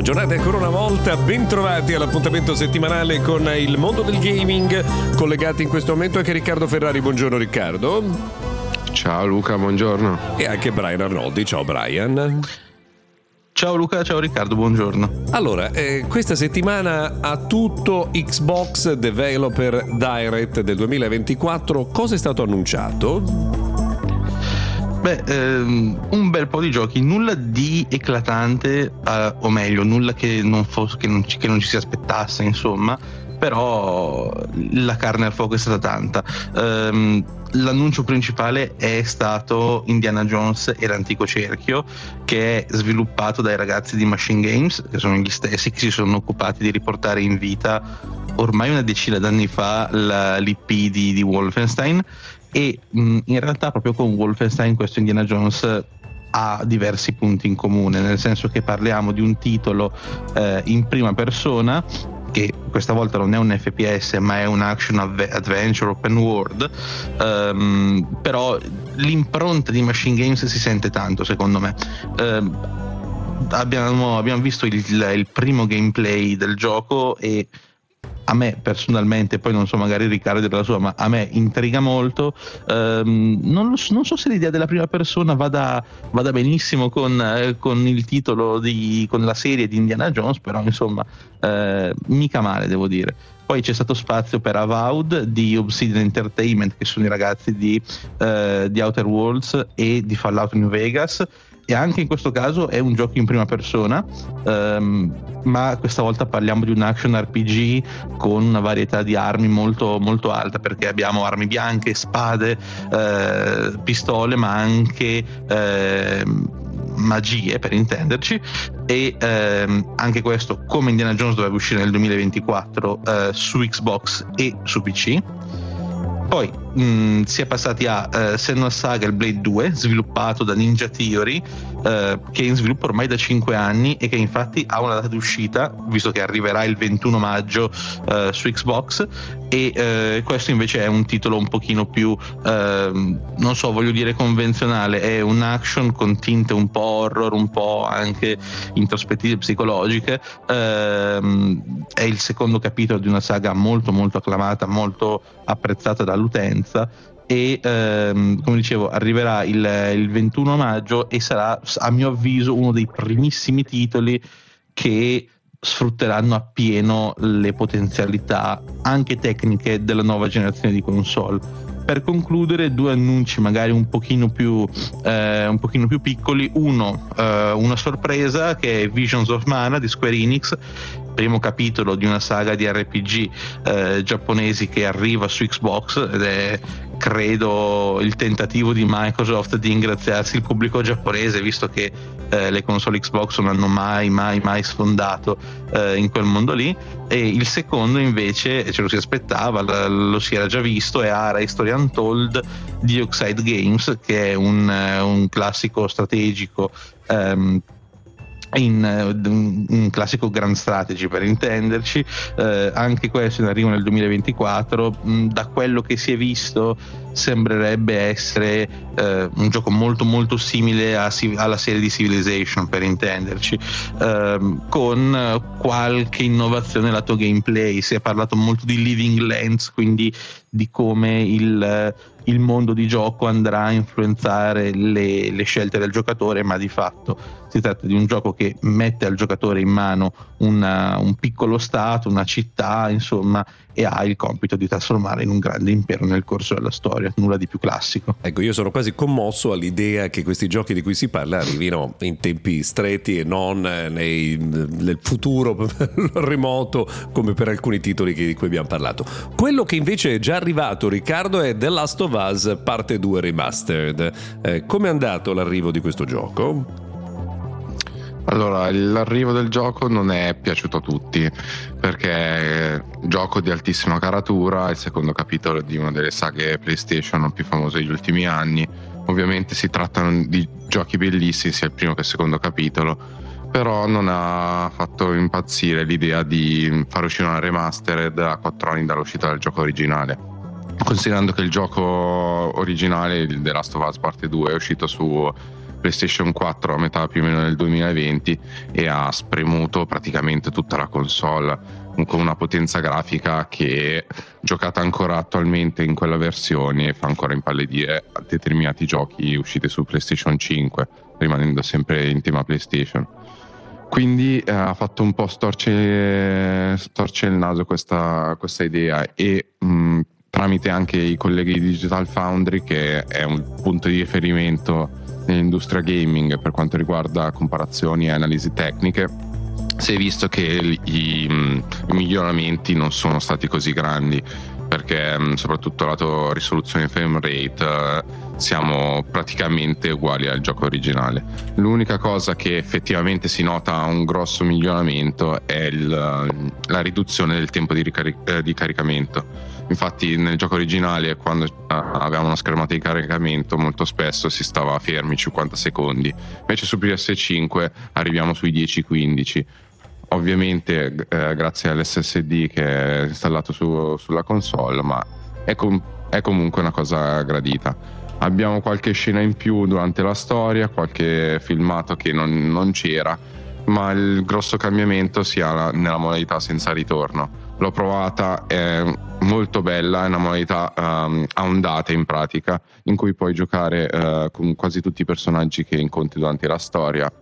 Buona giornata ancora una volta, bentrovati all'appuntamento settimanale con il mondo del gaming. Collegati in questo momento anche Riccardo Ferrari. Buongiorno Riccardo. Ciao Luca, buongiorno. E anche Brian Arnoldi. Ciao Brian. Ciao Luca, ciao Riccardo, buongiorno. Allora, eh, questa settimana ha tutto Xbox Developer Direct del 2024. Cosa è stato annunciato? Beh, ehm, un bel po' di giochi, nulla di eclatante, eh, o meglio, nulla che non, fosse, che, non ci, che non ci si aspettasse, insomma, però la carne al fuoco è stata tanta. Um, l'annuncio principale è stato Indiana Jones e l'antico cerchio, che è sviluppato dai ragazzi di Machine Games, che sono gli stessi che si sono occupati di riportare in vita ormai una decina d'anni fa la, l'IP di, di Wolfenstein. E mh, in realtà, proprio con Wolfenstein, questo Indiana Jones ha diversi punti in comune, nel senso che parliamo di un titolo eh, in prima persona che questa volta non è un FPS ma è un action adventure open world um, però l'impronta di Machine Games si sente tanto secondo me. Um, abbiamo, abbiamo, visto il, il, primo gameplay del gioco e a me personalmente, poi non so magari Riccardo della sua, ma a me intriga molto. Um, non, lo, non, so se l'idea della prima persona vada, vada benissimo con, eh, con, il titolo di, con la serie di Indiana Jones, però insomma, eh, mica male devo dire. Poi c'è stato spazio per Avowed di Obsidian Entertainment, che sono i ragazzi di, eh, di Outer Worlds e di Fallout New Vegas e anche in questo caso è un gioco in prima persona, um, ma questa volta parliamo di un action RPG con una varietà di armi molto, molto alta perché abbiamo armi bianche, spade, eh, pistole, ma anche eh, magie per intenderci. E ehm, anche questo come Indiana Jones doveva uscire nel 2024 eh, su Xbox e su PC poi mh, mm, si è passati a uh, Senua Saga il Blade 2, sviluppato da Ninja Theory, uh, che è in sviluppo ormai da 5 anni e che infatti ha una data di uscita, visto che arriverà il 21 maggio uh, su Xbox. E questo invece è un titolo un pochino più, ehm, non so, voglio dire convenzionale, è un action con tinte un po' horror, un po' anche introspettive psicologiche. Ehm, è il secondo capitolo di una saga molto molto acclamata, molto apprezzata da dall'utenza e ehm, come dicevo arriverà il, il 21 maggio e sarà a mio avviso uno dei primissimi titoli che sfrutteranno appieno le potenzialità anche tecniche della nuova generazione di console. Per concludere, due annunci magari un pochino più, eh, un pochino più piccoli. Uno, eh, una sorpresa che è Visions of Mana di Square Enix, primo capitolo di una saga di RPG eh, giapponesi che arriva su Xbox ed è credo il tentativo di Microsoft di ingraziarsi il pubblico giapponese visto che eh, le console Xbox non hanno mai mai mai sfondato eh, in quel mondo lì. E il secondo invece ce lo si aspettava lo, si era già visto è Ara History Untold di Oxide Games che è un, eh, un classico strategico ehm, in uh, un classico grand strategy per intenderci. Uh, anche questo in arrivo nel 2024 mh, da quello che si è visto sembrerebbe essere uh, un gioco molto molto simile a, alla serie di Civilization per intenderci. Ehm, con qualche innovazione lato gameplay. Si è parlato molto di living lands quindi di come il il mondo di gioco andrà a influenzare le, le, scelte del giocatore, ma di fatto si tratta di un gioco che mette al giocatore in mano una, un piccolo stato, una città, insomma, e ha il compito di trasformare in un grande impero nel corso della storia, nulla di più classico. Ecco, io sono quasi commosso all'idea che questi giochi di cui si parla arrivino in tempi stretti e non nei, nel futuro remoto come per alcuni titoli di cui abbiamo parlato. Quello che invece è già arrivato, Riccardo, è The Last of Us parte 2 Remastered. Eh, come è andato l'arrivo di questo gioco? Allora, l'arrivo del gioco non è piaciuto a tutti perché gioco di altissima caratura, il secondo capitolo di una delle saghe PlayStation più famose degli ultimi anni. Ovviamente si trattano di giochi bellissimi, sia il primo che il secondo capitolo, però non ha fatto impazzire l'idea di far uscire una remastered a 4 anni dall'uscita del gioco originale. Considerando che il gioco originale, The Last of Us Parte 2, è uscito su PlayStation 4 a metà più o meno del 2020 e ha spremuto praticamente tutta la console con una potenza grafica che giocata ancora attualmente in quella versione fa ancora impallidire determinati giochi usciti su PlayStation 5 rimanendo sempre in tema PlayStation. Quindi eh, ha fatto un po' storcere, storcere il naso questa, questa idea e mh, tramite anche i colleghi di Digital Foundry che è un punto di riferimento nell'industria gaming per quanto riguarda comparazioni e analisi tecniche si è visto che i, i, i miglioramenti non sono stati così grandi perché soprattutto lato risoluzione frame rate eh, siamo praticamente uguali al gioco originale. L'unica cosa che effettivamente si nota un grosso miglioramento è il, la riduzione del tempo di, ricaric- eh, di caricamento Infatti nel gioco originale quando eh, avevamo una schermata di caricamento molto spesso si stava fermi 50 secondi, invece su PS5 arriviamo sui 10-15. Ovviamente eh, grazie all'SSD che è installato su, sulla console, ma è, com- è comunque una cosa gradita. Abbiamo qualche scena in più durante la storia, qualche filmato che non, non c'era, ma il grosso cambiamento si ha nella modalità senza ritorno l'ho provata, è molto bella, è una modalità um, a ondate in pratica, in cui puoi giocare uh, con quasi tutti i personaggi che incontri durante la storia.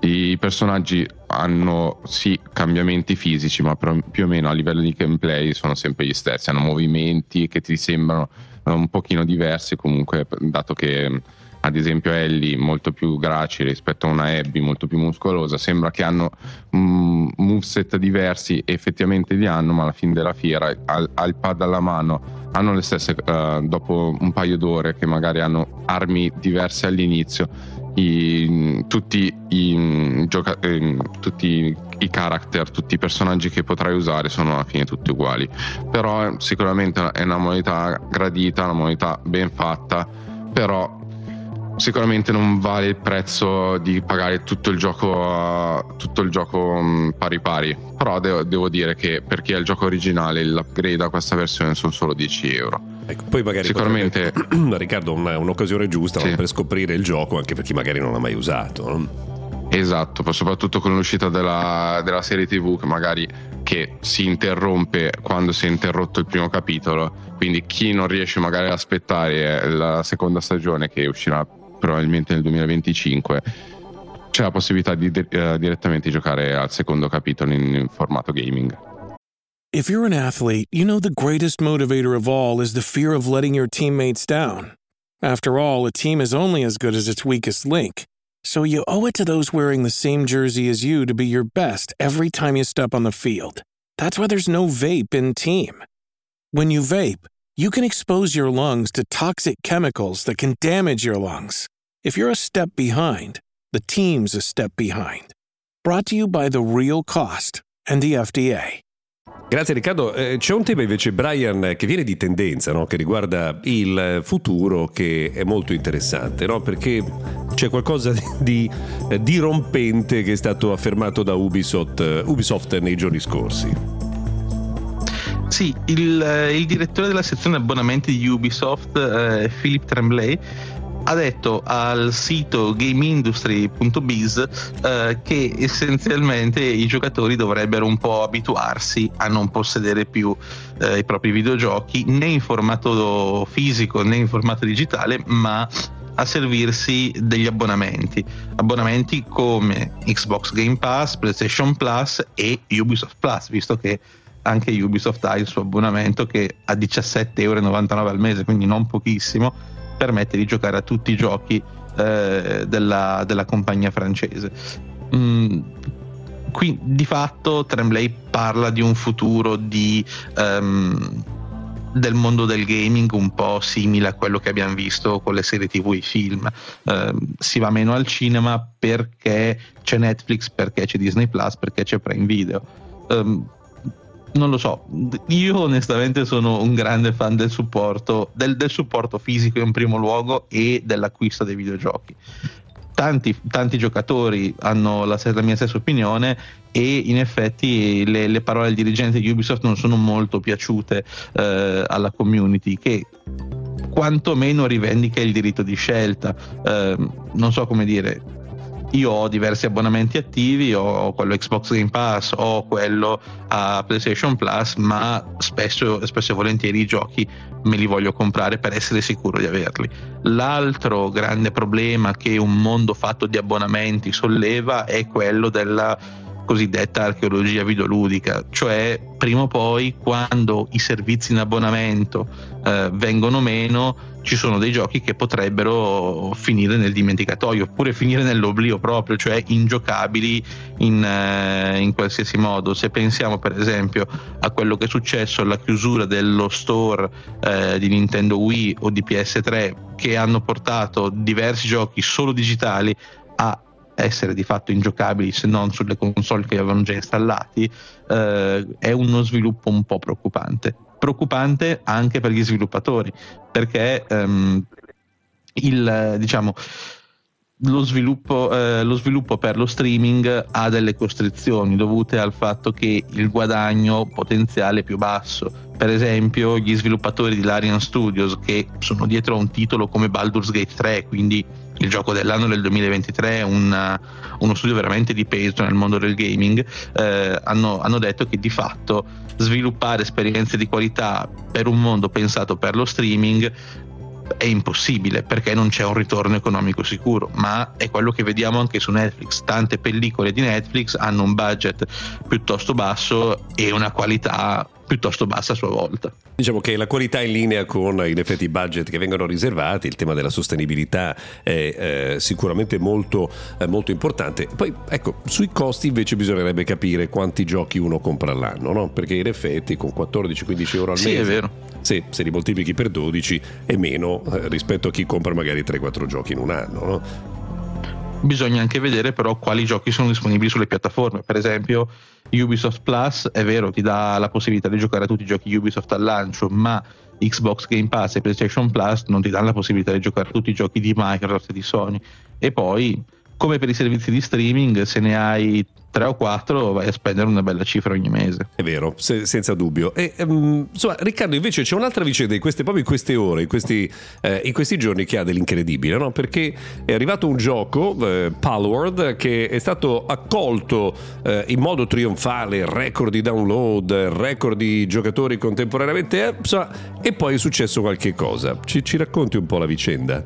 I personaggi hanno sì cambiamenti fisici, ma più o meno a livello di gameplay sono sempre gli stessi, hanno movimenti che ti sembrano un pochino diversi comunque, dato che ad esempio Ellie molto più gracile rispetto a una Abby molto più muscolosa, sembra che hanno um, moveset diversi, effettivamente li hanno, ma alla fine della fiera al, al pad alla mano hanno le stesse, uh, dopo un paio d'ore che magari hanno armi diverse all'inizio, i, tutti, i, gioca- eh, tutti i character, tutti i personaggi che potrai usare sono alla fine tutti uguali, però sicuramente è una modalità gradita, una modalità ben fatta, però sicuramente non vale il prezzo di pagare tutto il gioco, tutto il gioco mm, pari pari. Però devo, devo, dire che per chi ha il gioco originale, l'upgrade a questa versione sono solo 10 euro. Ecco, poi magari sicuramente Riccardo una, un'occasione giusta sì. per scoprire il gioco anche per chi magari non l'ha mai usato. No? Esatto, soprattutto con l'uscita della, della, serie TV che magari che si interrompe quando si è interrotto il primo capitolo, quindi chi non riesce magari ad aspettare la seconda stagione che uscirà probabilmente nel 2025 c'è la possibilità di uh, direttamente giocare al secondo capitolo in, formato gaming. If you're an athlete, you know the greatest motivator of all is the fear of letting your teammates down. After all, a team is only as good as its weakest link. So you owe it to those wearing the same jersey as you to be your best every time you step on the field. That's why there's no vape in team. When you vape, you can expose your lungs to toxic chemicals that can damage your lungs. If you're a step behind, the team's a step behind. Brought to you by The Real Cost and the FDA. Grazie Riccardo. Eh, c'è un tema invece, Brian, che viene di tendenza, no? che riguarda il futuro, che è molto interessante, no? perché c'è qualcosa di, di dirompente che è stato affermato da Ubisoft, Ubisoft nei giorni scorsi. Sì, il, eh, il, direttore della sezione abbonamenti di Ubisoft, eh, Philip Tremblay, ha detto al sito gameindustry.biz eh, che essenzialmente i giocatori dovrebbero un po' abituarsi a non possedere più eh, i propri videogiochi né in formato fisico né in formato digitale, ma a servirsi degli abbonamenti. Abbonamenti come Xbox Game Pass, PlayStation Plus e Ubisoft Plus, visto che anche Ubisoft ha il suo abbonamento che a 17,99 euro al mese, quindi non pochissimo, permette di giocare a tutti i giochi eh, della, della, compagnia francese. Mm, qui di fatto Tremblay parla di un futuro di um, del mondo del gaming un po' simile a quello che abbiamo visto con le serie tv e i film. Eh, si va meno al cinema perché c'è Netflix, perché c'è Disney Plus, perché c'è Prime Video. Um, non lo so, io onestamente sono un grande fan del supporto, del, del supporto fisico in primo luogo e dell'acquisto dei videogiochi. Tanti, tanti, giocatori hanno la, la, mia stessa opinione e in effetti le, le, parole del dirigente di Ubisoft non sono molto piaciute eh, alla community che quantomeno rivendica il diritto di scelta. Eh, non so come dire, io ho diversi abbonamenti attivi, ho quello Xbox Game Pass, ho quello a PlayStation Plus, ma spesso, spesso e volentieri i giochi me li voglio comprare per essere sicuro di averli. L'altro grande problema che un mondo fatto di abbonamenti solleva è quello della cosiddetta archeologia videoludica, cioè prima o poi quando i servizi in abbonamento eh, vengono meno ci sono dei giochi che potrebbero finire nel dimenticatoio oppure finire nell'oblio proprio, cioè ingiocabili in, eh, in qualsiasi modo. Se pensiamo per esempio a quello che è successo alla chiusura dello store eh, di Nintendo Wii o di PS3 che hanno portato diversi giochi solo digitali a essere di fatto ingiocabili se non sulle console che avevano già installati, eh, è uno sviluppo un po' preoccupante. Preoccupante anche per gli sviluppatori, perché ehm, il, diciamo, lo sviluppo, eh, lo sviluppo, per lo streaming ha delle costrizioni dovute al fatto che il guadagno potenziale è più basso. Per esempio, gli sviluppatori di Larian Studios, che sono dietro a un titolo come Baldur's Gate 3, quindi il gioco dell'anno del 2023 è un, uno studio veramente di peso nel mondo del gaming, eh, hanno, hanno detto che di fatto sviluppare esperienze di qualità per un mondo pensato per lo streaming è impossibile perché non c'è un ritorno economico sicuro, ma è quello che vediamo anche su Netflix. Tante pellicole di Netflix hanno un budget piuttosto basso e una qualità piuttosto bassa a sua volta. Diciamo che la qualità in linea con in effetti i budget che vengono riservati, il tema della sostenibilità è eh, sicuramente molto, eh, molto, importante. Poi ecco, sui costi invece bisognerebbe capire quanti giochi uno compra all'anno, no? perché in effetti con 14-15 euro al sì, mese... È vero. Sì, se li moltiplichi per 12 è meno eh, rispetto a chi compra magari 3-4 giochi in un anno. No? Bisogna anche vedere però quali giochi sono disponibili sulle piattaforme. Per esempio, Ubisoft Plus è vero, ti dà la possibilità di giocare a tutti i giochi Ubisoft al lancio, ma Xbox Game Pass e PlayStation Plus non ti danno la possibilità di giocare a tutti i giochi di Microsoft e di Sony. E poi, come per i servizi di streaming, se ne hai 3 o 4 vai a spendere una bella cifra ogni mese. È vero, se, senza dubbio. E, um, insomma, Riccardo, invece c'è un'altra vicenda in queste, proprio in queste ore, in questi, eh, in questi giorni che ha dell'incredibile, no? perché è arrivato un gioco, eh, Palworld, che è stato accolto eh, in modo trionfale, record di download, record di giocatori contemporaneamente, eh, insomma, e poi è successo qualche cosa. Ci, ci racconti un po' la vicenda?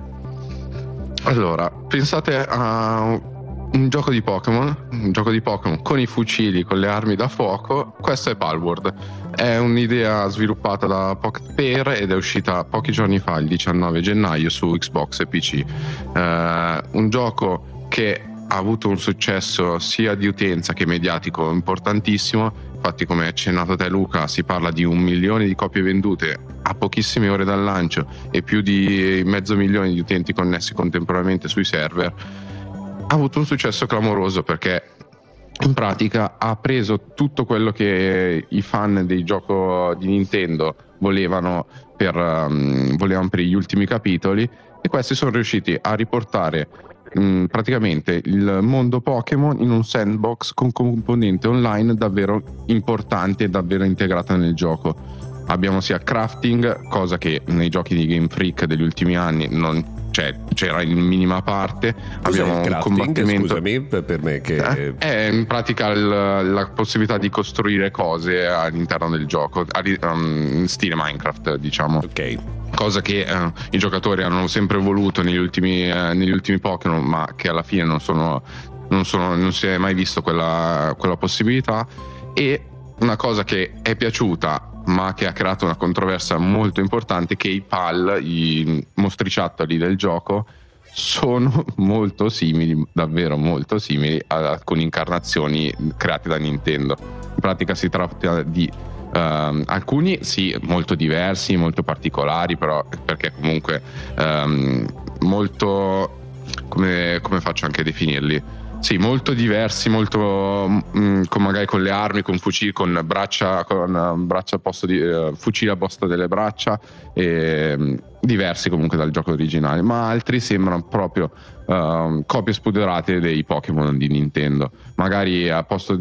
Allora, pensate a un gioco di Pokémon, un gioco di Pokémon con i fucili, con le armi da fuoco, questo è Palworld. È un'idea sviluppata da Pocket Pair ed è uscita pochi giorni fa, il 19 gennaio, su Xbox e PC. Uh, un gioco che ha avuto un successo sia di utenza che mediatico importantissimo. Infatti, come hai accennato te, Luca, si parla di un milione di copie vendute a pochissime ore dal lancio e più di mezzo milione di utenti connessi contemporaneamente sui server ha avuto un successo clamoroso perché in pratica ha preso tutto quello che i fan del gioco di Nintendo volevano per, um, volevano per gli ultimi capitoli e questi sono riusciti a riportare um, praticamente il mondo Pokémon in un sandbox con componente online davvero importante e davvero integrata nel gioco. Abbiamo sia crafting, cosa che nei giochi di Game Freak degli ultimi anni non cioè c'era in minima parte. Cos'è abbiamo un combattimento. Scusami per me che eh? è in pratica il, la possibilità di costruire cose all'interno del gioco um, in stile Minecraft diciamo. Ok. Cosa che uh, i giocatori hanno sempre voluto negli ultimi, uh, negli ultimi Pokémon ma che alla fine non, sono, non, sono, non si è mai visto quella, quella possibilità. E una cosa che è piaciuta ma che ha creato una controversia molto importante che i PAL, i mostriciattoli del gioco, sono molto simili, davvero molto simili a alcune incarnazioni create da Nintendo. In pratica si tratta di Um, alcuni sì, molto diversi, molto particolari, però perché comunque um, molto come, come, faccio anche a definirli? Sì, molto diversi, molto mh, mm, con magari con le armi, con fucili, con braccia, con braccia a di, uh, fucili a posto delle braccia, e, um, diversi comunque dal gioco originale, ma altri sembrano proprio uh, copie spuderate dei Pokémon di Nintendo. Magari a posto,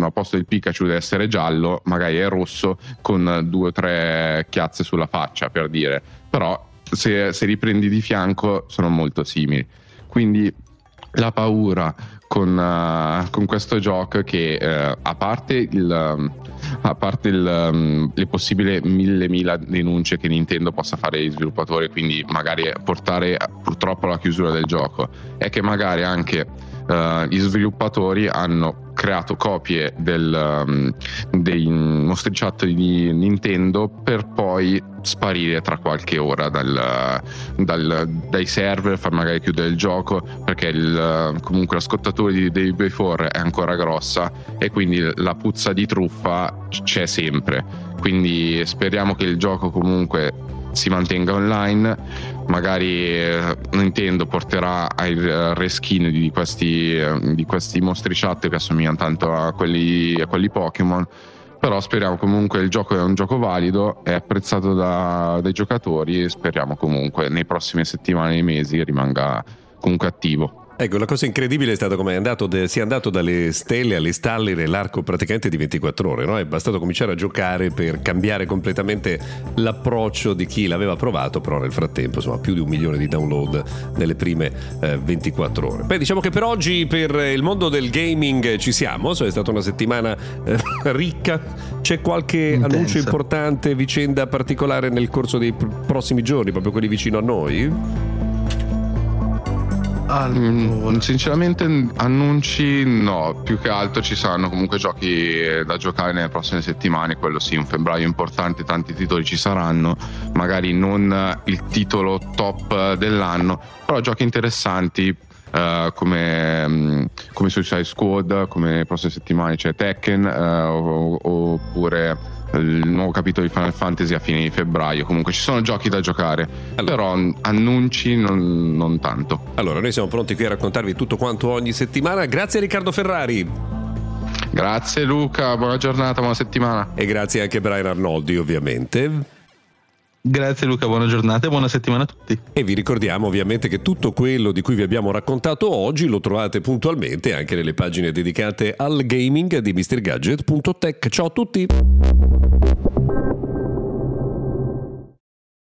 a posto, del Pikachu deve essere giallo, magari è rosso con due o tre chiazze sulla faccia, per dire. Però se, se riprendi di fianco sono molto simili. Quindi la paura con, uh, con questo gioco che uh, a parte, il, um, a parte il, um, le possibili mille mila denunce che Nintendo possa fare agli sviluppatori, quindi magari portare purtroppo alla chiusura del gioco, è che magari anche gli sviluppatori hanno creato copie del, um, dei mostriciattoli di Nintendo per poi sparire tra qualche ora dal, dal, dai server, far magari chiudere il gioco perché il, comunque la scottatura di Day 4 è ancora grossa e quindi la puzza di truffa c'è sempre. Quindi speriamo che il gioco comunque si mantenga online. Magari eh, Nintendo porterà il reskin di questi, eh, di questi mostriciatte che assomigliano tanto a quelli, a quelli Pokémon. Però speriamo comunque il gioco è un gioco valido, è apprezzato da, dai giocatori e speriamo comunque nei prossimi settimane e mesi rimanga comunque attivo. Ecco, la cosa incredibile è stata come è andato, de, si è andato dalle stelle alle stalle nell'arco praticamente di 24 ore, no? È bastato cominciare a giocare per cambiare completamente l'approccio di chi l'aveva provato, però nel frattempo, insomma, più di un milione di download nelle prime eh, 24 ore. Beh, diciamo che per oggi, per il mondo del gaming ci siamo, è stata una settimana eh, ricca. C'è qualche Intensa. annuncio importante, vicenda particolare nel corso dei pr- prossimi giorni, proprio quelli vicino a noi? Allora. Mm, sinceramente annunci no, più che altro ci saranno comunque giochi da giocare nelle prossime settimane, quello sì, un febbraio importante, tanti titoli ci saranno, magari non il titolo top dell'anno, però giochi interessanti Uh, come, um, come Suicide Squad, come le prossime settimane c'è Tekken uh, oppure il nuovo capitolo di Final Fantasy a fine di febbraio. Comunque ci sono giochi da giocare, allora. però annunci non, non tanto. Allora, noi siamo pronti qui a raccontarvi tutto quanto ogni settimana. Grazie Riccardo Ferrari. Grazie Luca, buona giornata, buona settimana. E grazie anche a Brian Arnoldi, ovviamente. Grazie Luca, buona giornata e buona settimana a tutti. E vi ricordiamo ovviamente che tutto quello di cui vi abbiamo raccontato oggi lo trovate puntualmente anche nelle pagine dedicate al gaming di MrGadget.tech. Ciao a tutti!